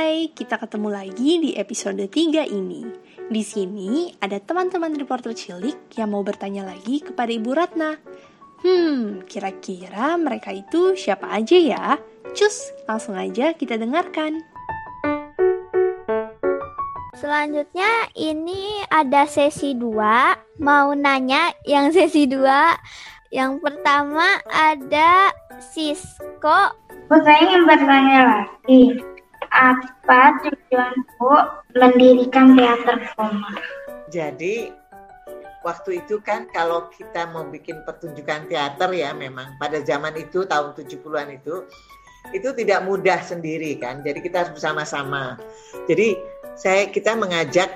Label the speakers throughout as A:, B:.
A: Hai, kita ketemu lagi di episode 3 ini. Di sini ada teman-teman reporter cilik yang mau bertanya lagi kepada Ibu Ratna. Hmm, kira-kira mereka itu siapa aja ya? Cus, langsung aja kita dengarkan.
B: Selanjutnya ini ada sesi 2. Mau nanya yang sesi 2. Yang pertama ada Sisko.
C: Saya ingin bertanya lagi apa tujuan Bu mendirikan teater koma?
D: Jadi waktu itu kan kalau kita mau bikin pertunjukan teater ya memang pada zaman itu tahun 70-an itu itu tidak mudah sendiri kan. Jadi kita harus bersama-sama. Jadi saya kita mengajak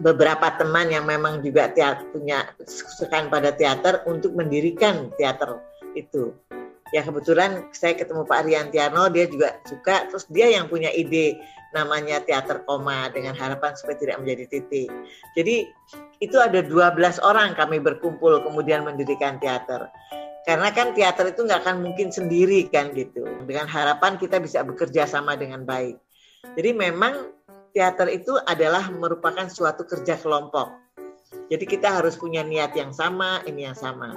D: beberapa teman yang memang juga teater, punya kesukaan pada teater untuk mendirikan teater itu ya kebetulan saya ketemu Pak Riantiano dia juga suka. Terus dia yang punya ide namanya teater koma dengan harapan supaya tidak menjadi titik. Jadi itu ada 12 orang kami berkumpul kemudian mendirikan teater. Karena kan teater itu nggak akan mungkin sendiri kan gitu. Dengan harapan kita bisa bekerja sama dengan baik. Jadi memang teater itu adalah merupakan suatu kerja kelompok. Jadi kita harus punya niat yang sama ini yang sama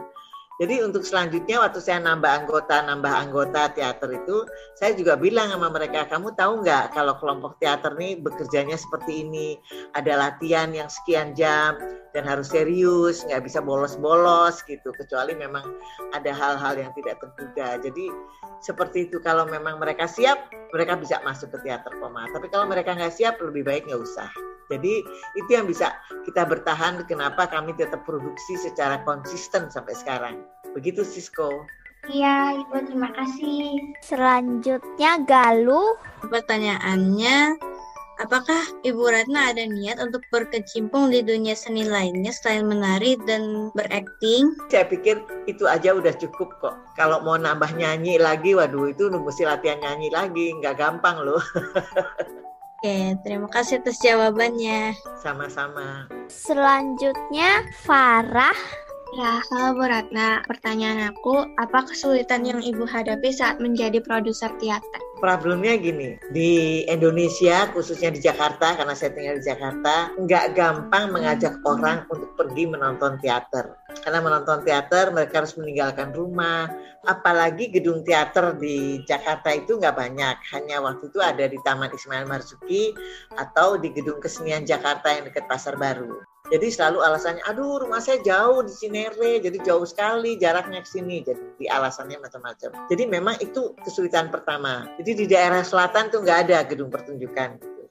D: jadi untuk selanjutnya waktu saya nambah anggota, nambah anggota teater itu, saya juga bilang sama mereka, kamu tahu nggak kalau kelompok teater nih bekerjanya seperti ini, ada latihan yang sekian jam dan harus serius, nggak bisa bolos-bolos gitu, kecuali memang ada hal-hal yang tidak terduga. Jadi seperti itu kalau memang mereka siap, mereka bisa masuk ke teater koma. Tapi kalau mereka nggak siap, lebih baik nggak usah. Jadi itu yang bisa kita bertahan kenapa kami tetap produksi secara konsisten sampai sekarang. Begitu Sisko.
C: Iya, Ibu terima kasih.
B: Selanjutnya Galuh.
E: Pertanyaannya, apakah Ibu Ratna ada niat untuk berkecimpung di dunia seni lainnya selain menari dan berakting?
D: Saya pikir itu aja udah cukup kok. Kalau mau nambah nyanyi lagi, waduh itu mesti latihan nyanyi lagi, nggak gampang loh.
E: Oke, terima kasih atas jawabannya.
D: Sama-sama.
B: Selanjutnya Farah.
F: Ya, kalau Bu Ratna, pertanyaan aku, apa kesulitan yang Ibu hadapi saat menjadi produser teater?
D: Problemnya gini, di Indonesia, khususnya di Jakarta, karena saya tinggal di Jakarta, nggak gampang mengajak orang untuk pergi menonton teater. Karena menonton teater, mereka harus meninggalkan rumah, apalagi gedung teater di Jakarta itu nggak banyak. Hanya waktu itu ada di Taman Ismail Marzuki atau di Gedung Kesenian Jakarta yang dekat Pasar Baru. Jadi selalu alasannya, aduh rumah saya jauh di Cinere, jadi jauh sekali jaraknya ke sini. Jadi alasannya macam-macam. Jadi memang itu kesulitan pertama. Jadi di daerah selatan tuh nggak ada gedung pertunjukan. Gitu.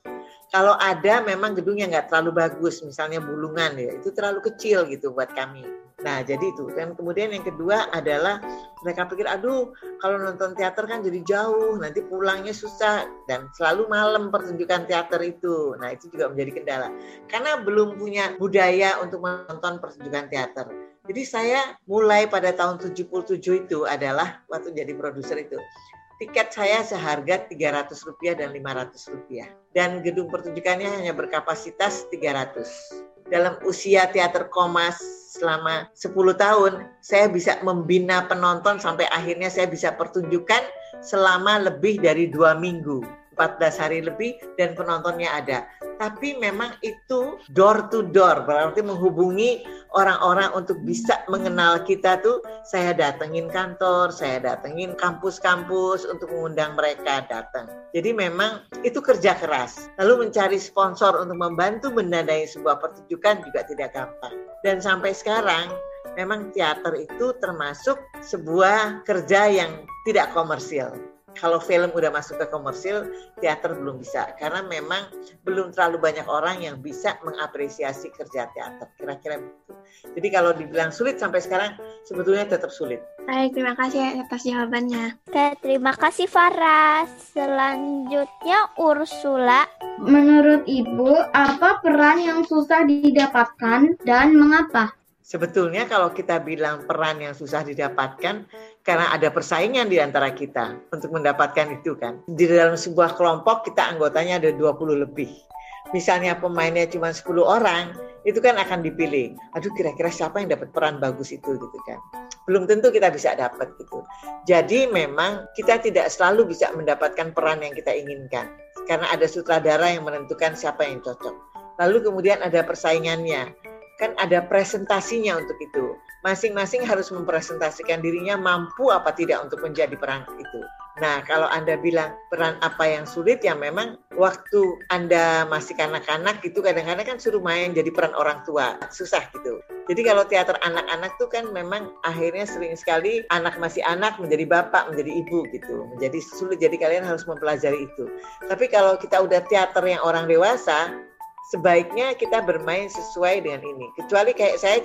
D: Kalau ada memang gedungnya nggak terlalu bagus, misalnya bulungan ya, itu terlalu kecil gitu buat kami. Nah, jadi itu. Dan kemudian yang kedua adalah mereka pikir, aduh, kalau nonton teater kan jadi jauh, nanti pulangnya susah. Dan selalu malam pertunjukan teater itu. Nah, itu juga menjadi kendala. Karena belum punya budaya untuk menonton pertunjukan teater. Jadi saya mulai pada tahun 77 itu adalah waktu jadi produser itu. Tiket saya seharga 300 rupiah dan 500 rupiah. Dan gedung pertunjukannya hanya berkapasitas 300. Dalam usia teater komas selama 10 tahun saya bisa membina penonton sampai akhirnya saya bisa pertunjukan selama lebih dari dua minggu. 14 hari lebih dan penontonnya ada tapi memang itu door to door berarti menghubungi orang-orang untuk bisa mengenal kita tuh. Saya datengin kantor saya datengin kampus-kampus untuk mengundang mereka datang jadi memang itu kerja keras. Lalu mencari sponsor untuk membantu mendanai sebuah pertunjukan juga tidak gampang. Dan sampai sekarang memang teater itu termasuk sebuah kerja yang tidak komersil kalau film udah masuk ke komersil, teater belum bisa karena memang belum terlalu banyak orang yang bisa mengapresiasi kerja teater. Kira-kira begitu. Jadi kalau dibilang sulit sampai sekarang sebetulnya tetap sulit.
F: Baik, terima kasih atas jawabannya.
B: Oke, terima kasih Farah. Selanjutnya Ursula.
G: Menurut Ibu, apa peran yang susah didapatkan dan mengapa?
D: Sebetulnya kalau kita bilang peran yang susah didapatkan karena ada persaingan di antara kita untuk mendapatkan itu kan. Di dalam sebuah kelompok kita anggotanya ada 20 lebih. Misalnya pemainnya cuma 10 orang, itu kan akan dipilih. Aduh kira-kira siapa yang dapat peran bagus itu gitu kan. belum tentu kita bisa dapat gitu. Jadi memang kita tidak selalu bisa mendapatkan peran yang kita inginkan karena ada sutradara yang menentukan siapa yang cocok. Lalu kemudian ada persaingannya, kan ada presentasinya untuk itu. Masing-masing harus mempresentasikan dirinya mampu apa tidak untuk menjadi peran itu. Nah, kalau Anda bilang peran apa yang sulit, ya memang waktu Anda masih kanak-kanak gitu, kadang-kadang kan suruh main jadi peran orang tua. Susah gitu. Jadi kalau teater anak-anak tuh kan memang akhirnya sering sekali anak masih anak menjadi bapak, menjadi ibu gitu. Menjadi sulit, jadi kalian harus mempelajari itu. Tapi kalau kita udah teater yang orang dewasa, sebaiknya kita bermain sesuai dengan ini. Kecuali kayak saya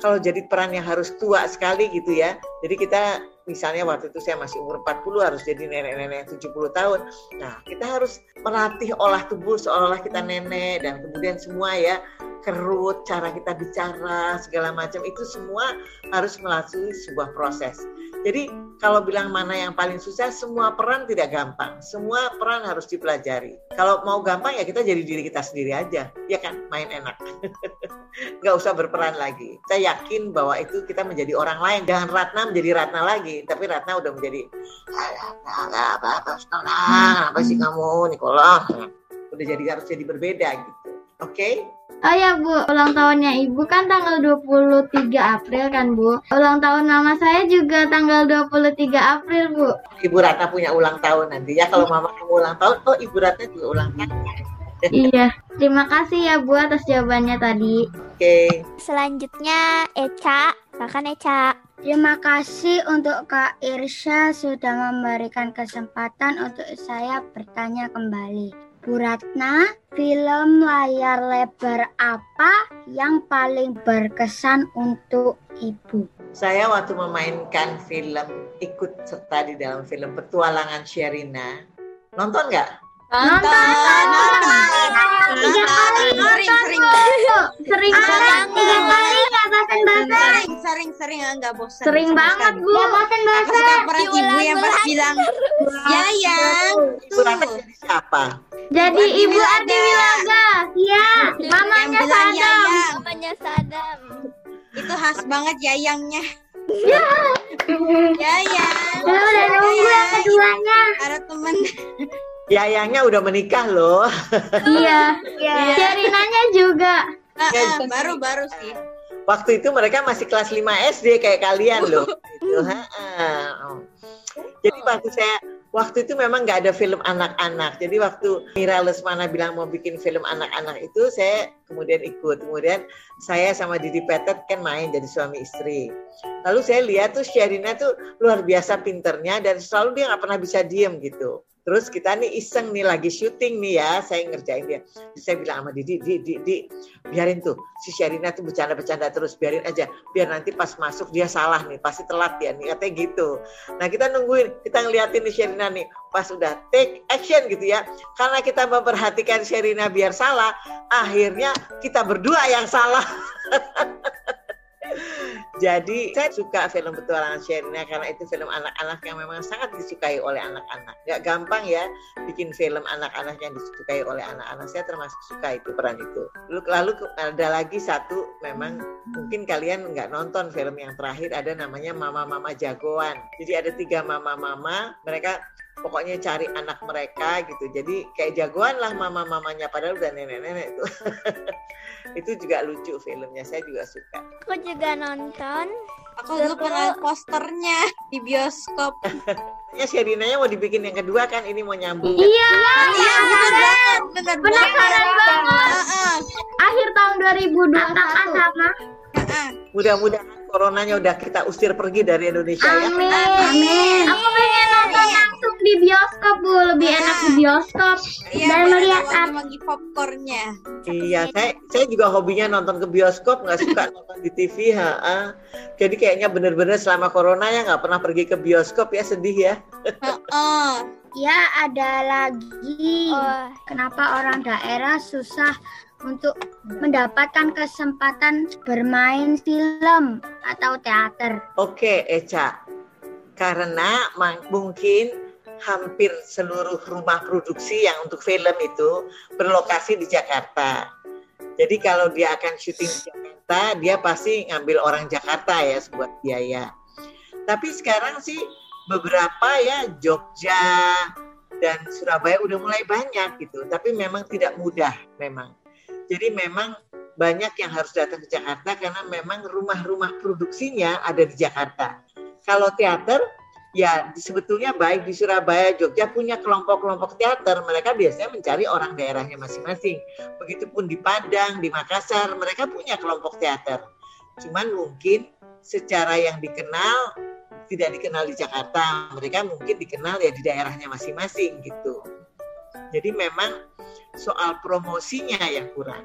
D: kalau jadi peran yang harus tua sekali gitu ya. Jadi kita misalnya waktu itu saya masih umur 40 harus jadi nenek-nenek 70 tahun. Nah, kita harus melatih olah tubuh seolah-olah kita nenek dan kemudian semua ya kerut, cara kita bicara, segala macam itu semua harus melalui sebuah proses. Jadi kalau bilang mana yang paling susah, semua peran tidak gampang. Semua peran harus dipelajari. Kalau mau gampang ya kita jadi diri kita sendiri aja, ya kan, main enak. Nggak usah berperan lagi. Saya yakin bahwa itu kita menjadi orang lain. Jangan Ratna menjadi Ratna lagi, tapi Ratna udah menjadi apa sih kamu, Nikola? Udah jadi harus jadi berbeda gitu. Oke? Okay?
G: Oh ya Bu, ulang tahunnya Ibu kan tanggal 23 April kan Bu. Ulang tahun mama saya juga tanggal 23 April Bu.
D: Ibu Ratna punya ulang tahun nanti ya. Kalau mama kamu ulang tahun, oh Ibu Ratna juga ulang tahun.
G: iya, terima kasih ya Bu atas jawabannya tadi.
D: Oke. Okay.
B: Selanjutnya Eca, silakan Eca.
C: Terima kasih untuk Kak Irsya sudah memberikan kesempatan untuk saya bertanya kembali. Bu Ratna, film layar lebar apa yang paling berkesan untuk Ibu?
D: Saya waktu memainkan film ikut serta di dalam film Petualangan Sherina. Nonton nggak?
G: Nonton, nonton, tiga kali
E: sering sering.
G: Sering banget. Tiga kali nggak bosan bosan
E: sering sering. Sering nggak bosan
G: sering banget bu. Nggak bosan bosan
E: peran ibu yang pas bilang Yayang tuh.
D: Siapa
G: jadi ibu Ardi Wilaga iya mamanya Sadam
B: mamanya Sadam
E: itu khas banget Yayangnya
G: Ya.
E: Yayang.
G: Udah nunggu yang keduanya.
E: Ada temen.
D: Yayangnya udah menikah loh.
G: iya. Iya. Serinanya juga.
E: Uh, baru baru sih.
D: Waktu itu mereka masih kelas 5 SD kayak kalian loh. gitu. Jadi waktu saya waktu itu memang nggak ada film anak-anak. Jadi waktu Mira Lesmana bilang mau bikin film anak-anak itu, saya kemudian ikut. Kemudian saya sama Didi Petet kan main jadi suami istri. Lalu saya lihat tuh Sherina tuh luar biasa pinternya dan selalu dia nggak pernah bisa diem gitu. Terus kita nih iseng nih lagi syuting nih ya, saya ngerjain dia. Saya bilang sama Didi, Didi, Didi, biarin tuh si Sherina tuh bercanda-bercanda terus, biarin aja. Biar nanti pas masuk dia salah nih, pasti telat dia nih, katanya gitu. Nah kita nungguin, kita ngeliatin nih Sherina nih, pas udah take action gitu ya. Karena kita memperhatikan Sherina biar salah, akhirnya kita berdua yang salah. Jadi saya suka film Petualangan Sherina karena itu film anak-anak yang memang sangat disukai oleh anak-anak. Gak gampang ya bikin film anak-anak yang disukai oleh anak-anak. Saya termasuk suka itu peran itu. Lalu, lalu ada lagi satu memang mungkin kalian nggak nonton film yang terakhir ada namanya Mama-Mama Jagoan. Jadi ada tiga mama-mama mereka pokoknya cari anak mereka gitu. Jadi kayak jagoan lah mama mamanya padahal udah nenek nenek itu itu juga lucu filmnya saya juga suka.
B: Aku juga nonton.
E: Aku juga pernah posternya di bioskop.
D: Ya Sherinanya mau dibikin yang kedua kan ini mau nyambung.
G: Iya
E: iya benar banget benar
G: penasaran banget. Akhir tahun 2021
C: sama
D: mudah-mudahan coronanya udah kita usir pergi dari Indonesia
G: Amin.
D: ya.
G: Amin. Aku pengen nonton langsung di bioskop bu, lebih enak di bioskop
E: Iya,
G: dan melihat
E: bagi popcornnya.
D: Iya, saya saya juga hobinya nonton ke bioskop, nggak suka nonton di TV, ha. Jadi kayaknya bener-bener selama corona ya nggak pernah pergi ke bioskop ya sedih ya.
E: Heeh.
C: Ya ada lagi.
B: oh
C: Kenapa orang daerah susah untuk mendapatkan kesempatan bermain film atau teater?
D: Oke, Eca. Karena mungkin hampir seluruh rumah produksi yang untuk film itu berlokasi di Jakarta. Jadi kalau dia akan syuting di Jakarta, dia pasti ngambil orang Jakarta ya sebuah biaya. Tapi sekarang sih beberapa ya Jogja dan Surabaya udah mulai banyak gitu. Tapi memang tidak mudah memang. Jadi memang banyak yang harus datang ke Jakarta karena memang rumah-rumah produksinya ada di Jakarta. Kalau teater ya sebetulnya baik di Surabaya, Jogja punya kelompok-kelompok teater. Mereka biasanya mencari orang daerahnya masing-masing. Begitupun di Padang, di Makassar, mereka punya kelompok teater. Cuman mungkin secara yang dikenal tidak dikenal di Jakarta. Mereka mungkin dikenal ya di daerahnya masing-masing gitu. Jadi memang soal promosinya yang kurang.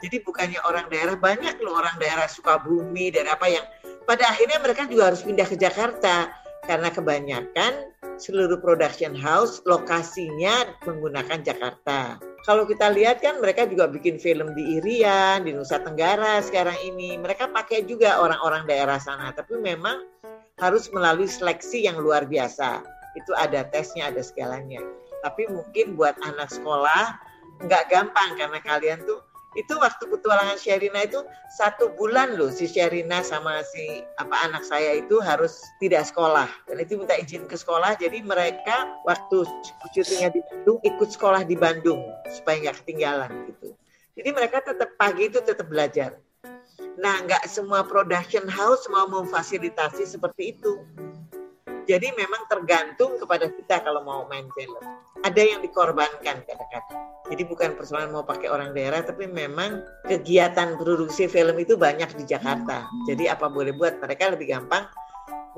D: Jadi bukannya orang daerah banyak loh orang daerah Sukabumi dan apa yang pada akhirnya mereka juga harus pindah ke Jakarta karena kebanyakan seluruh production house lokasinya menggunakan Jakarta. Kalau kita lihat kan mereka juga bikin film di Irian, di Nusa Tenggara sekarang ini. Mereka pakai juga orang-orang daerah sana, tapi memang harus melalui seleksi yang luar biasa. Itu ada tesnya, ada segalanya. Tapi mungkin buat anak sekolah nggak gampang karena kalian tuh itu waktu petualangan Sherina itu satu bulan loh si Sherina sama si apa anak saya itu harus tidak sekolah. Dan itu minta izin ke sekolah jadi mereka waktu cutinya di Bandung ikut sekolah di Bandung supaya nggak ketinggalan gitu. Jadi mereka tetap pagi itu tetap belajar. Nah nggak semua production house mau memfasilitasi seperti itu jadi memang tergantung kepada kita kalau mau main film. Ada yang dikorbankan kadang-kadang. Jadi bukan persoalan mau pakai orang daerah, tapi memang kegiatan produksi film itu banyak di Jakarta. Jadi apa boleh buat mereka lebih gampang,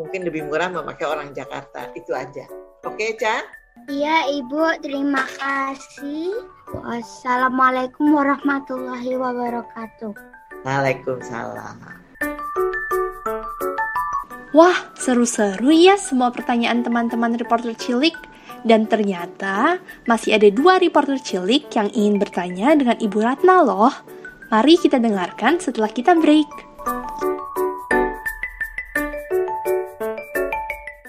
D: mungkin lebih murah memakai orang Jakarta. Itu aja. Oke, Chan?
C: Iya, Ibu. Terima kasih. Wassalamualaikum warahmatullahi wabarakatuh.
D: Waalaikumsalam.
A: Wah, seru-seru ya semua pertanyaan teman-teman reporter cilik. Dan ternyata masih ada dua reporter cilik yang ingin bertanya dengan Ibu Ratna loh. Mari kita dengarkan setelah kita break.